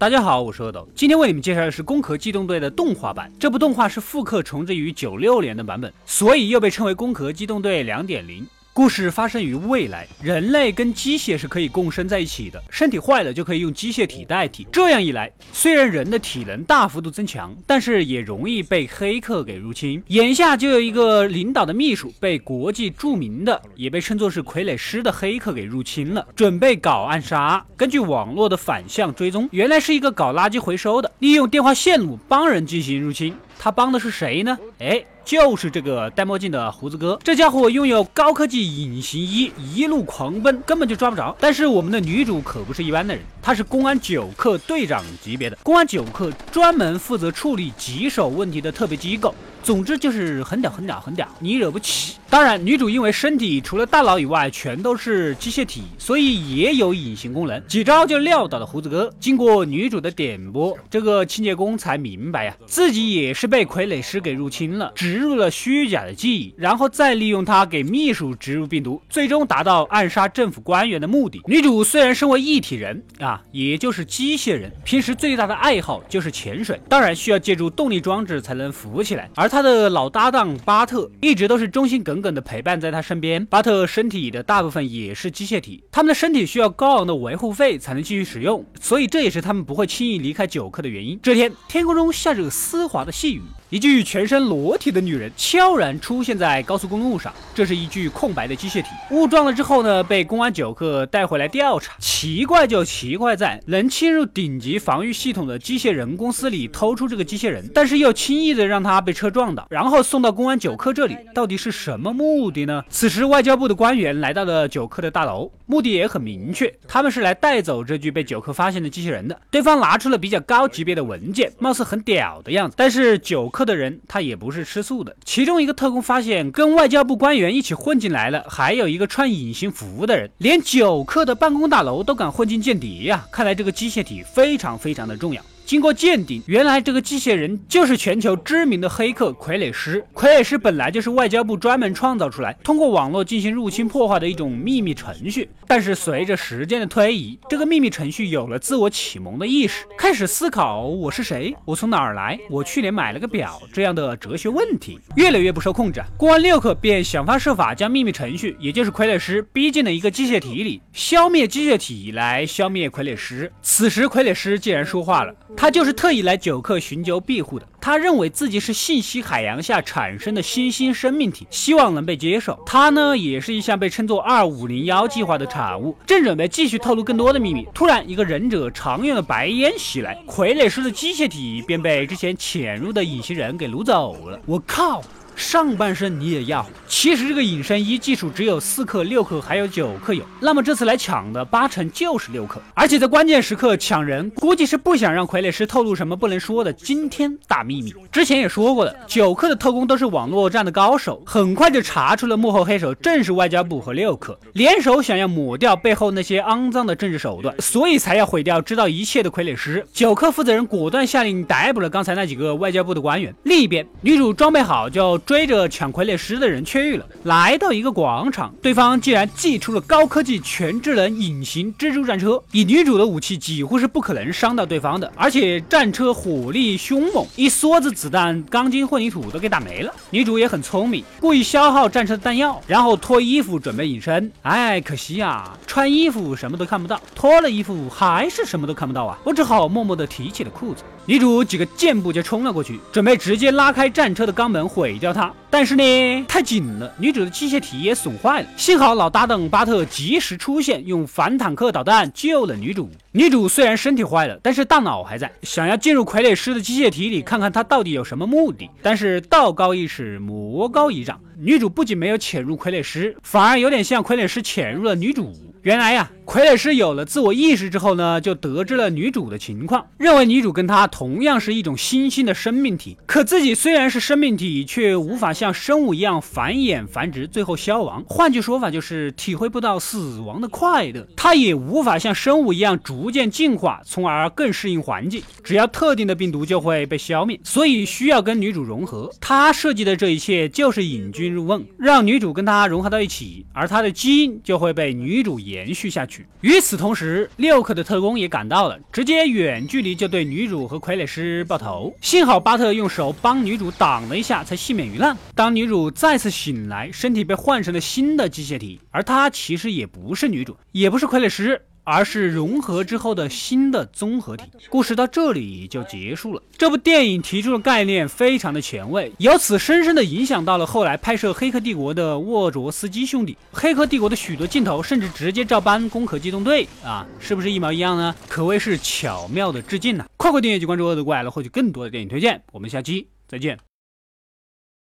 大家好，我是阿斗，今天为你们介绍的是《攻壳机动队》的动画版。这部动画是复刻重置于九六年的版本，所以又被称为《攻壳机动队2.0》。故事发生于未来，人类跟机械是可以共生在一起的，身体坏了就可以用机械体代替。这样一来，虽然人的体能大幅度增强，但是也容易被黑客给入侵。眼下就有一个领导的秘书被国际著名的，也被称作是傀儡师的黑客给入侵了，准备搞暗杀。根据网络的反向追踪，原来是一个搞垃圾回收的，利用电话线路帮人进行入侵。他帮的是谁呢？哎。就是这个戴墨镜的胡子哥，这家伙拥有高科技隐形衣，一路狂奔，根本就抓不着。但是我们的女主可不是一般的人，她是公安九课队长级别的。公安九课专门负责处理棘手问题的特别机构。总之就是很屌很屌很屌，你惹不起。当然，女主因为身体除了大脑以外全都是机械体，所以也有隐形功能，几招就撂倒了胡子哥。经过女主的点拨，这个清洁工才明白呀，自己也是被傀儡师给入侵了，植入了虚假的记忆，然后再利用它给秘书植入病毒，最终达到暗杀政府官员的目的。女主虽然身为一体人啊，也就是机械人，平时最大的爱好就是潜水，当然需要借助动力装置才能浮起来，而他的老搭档巴特一直都是忠心耿耿的陪伴在他身边。巴特身体的大部分也是机械体，他们的身体需要高昂的维护费才能继续使用，所以这也是他们不会轻易离开九克的原因。这天，天空中下着丝滑的细雨。一具全身裸体的女人悄然出现在高速公路上，这是一具空白的机械体。误撞了之后呢，被公安九课带回来调查。奇怪就奇怪在能侵入顶级防御系统的机械人公司里偷出这个机械人，但是又轻易的让他被车撞倒，然后送到公安九课这里，到底是什么目的呢？此时外交部的官员来到了九课的大楼，目的也很明确，他们是来带走这具被九课发现的机器人的。对方拿出了比较高级别的文件，貌似很屌的样子，但是九克。的人他也不是吃素的，其中一个特工发现跟外交部官员一起混进来了，还有一个穿隐形服的人，连九克的办公大楼都敢混进间谍呀！看来这个机械体非常非常的重要。经过鉴定，原来这个机械人就是全球知名的黑客傀儡师。傀儡师本来就是外交部专门创造出来，通过网络进行入侵破坏的一种秘密程序。但是随着时间的推移，这个秘密程序有了自我启蒙的意识，开始思考我是谁，我从哪儿来，我去年买了个表这样的哲学问题，越来越不受控制。公安六克便想方设法将秘密程序，也就是傀儡师逼进了一个机械体里，消灭机械体来消灭傀儡师。此时傀儡师竟然说话了。他就是特意来九克寻求庇护的。他认为自己是信息海洋下产生的新兴生命体，希望能被接受。他呢，也是一项被称作“二五零幺计划”的产物，正准备继续透露更多的秘密。突然，一个忍者常用的白烟袭来，傀儡师的机械体便被之前潜入的隐形人给掳走了。我靠！上半身你也要？其实这个隐身衣技术只有四克、六克，还有九克有。那么这次来抢的八成就是六克，而且在关键时刻抢人，估计是不想让傀儡师透露什么不能说的惊天大秘密。之前也说过的，九克的特工都是网络战的高手，很快就查出了幕后黑手正是外交部和六克联手，想要抹掉背后那些肮脏的政治手段，所以才要毁掉知道一切的傀儡师。九克负责人果断下令逮捕了刚才那几个外交部的官员。另一边，女主装备好就。追着抢傀儡师的人去了，来到一个广场，对方竟然祭出了高科技全智能隐形蜘蛛战车，以女主的武器几乎是不可能伤到对方的，而且战车火力凶猛，一梭子子弹钢筋混凝土都给打没了。女主也很聪明，故意消耗战车的弹药，然后脱衣服准备隐身。哎，可惜呀，穿衣服什么都看不到，脱了衣服还是什么都看不到啊！我只好默默地提起了裤子。女主几个箭步就冲了过去，准备直接拉开战车的钢门毁掉他。但是呢，太紧了，女主的机械体也损坏了。幸好老搭档巴特及时出现，用反坦克导弹救了女主。女主虽然身体坏了，但是大脑还在，想要进入傀儡师的机械体里看看他到底有什么目的。但是道高一尺，魔高一丈，女主不仅没有潜入傀儡师，反而有点像傀儡师潜入了女主。原来呀。傀儡师有了自我意识之后呢，就得知了女主的情况，认为女主跟他同样是一种新兴的生命体。可自己虽然是生命体，却无法像生物一样繁衍繁殖，最后消亡。换句说法，就是体会不到死亡的快乐。他也无法像生物一样逐渐进化，从而更适应环境。只要特定的病毒就会被消灭，所以需要跟女主融合。他设计的这一切就是引君入瓮，让女主跟他融合到一起，而他的基因就会被女主延续下去。与此同时，六克的特工也赶到了，直接远距离就对女主和傀儡师爆头。幸好巴特用手帮女主挡了一下，才幸免于难。当女主再次醒来，身体被换成了新的机械体，而她其实也不是女主，也不是傀儡师。而是融合之后的新的综合体。故事到这里就结束了。这部电影提出的概念非常的前卫，由此深深的影响到了后来拍摄《黑客帝国》的沃卓斯基兄弟。《黑客帝国》的许多镜头甚至直接照搬《攻壳机动队》啊，是不是一毛一样呢？可谓是巧妙的致敬呐！快快订阅及关注恶的怪来获取更多的电影推荐。我们下期再见。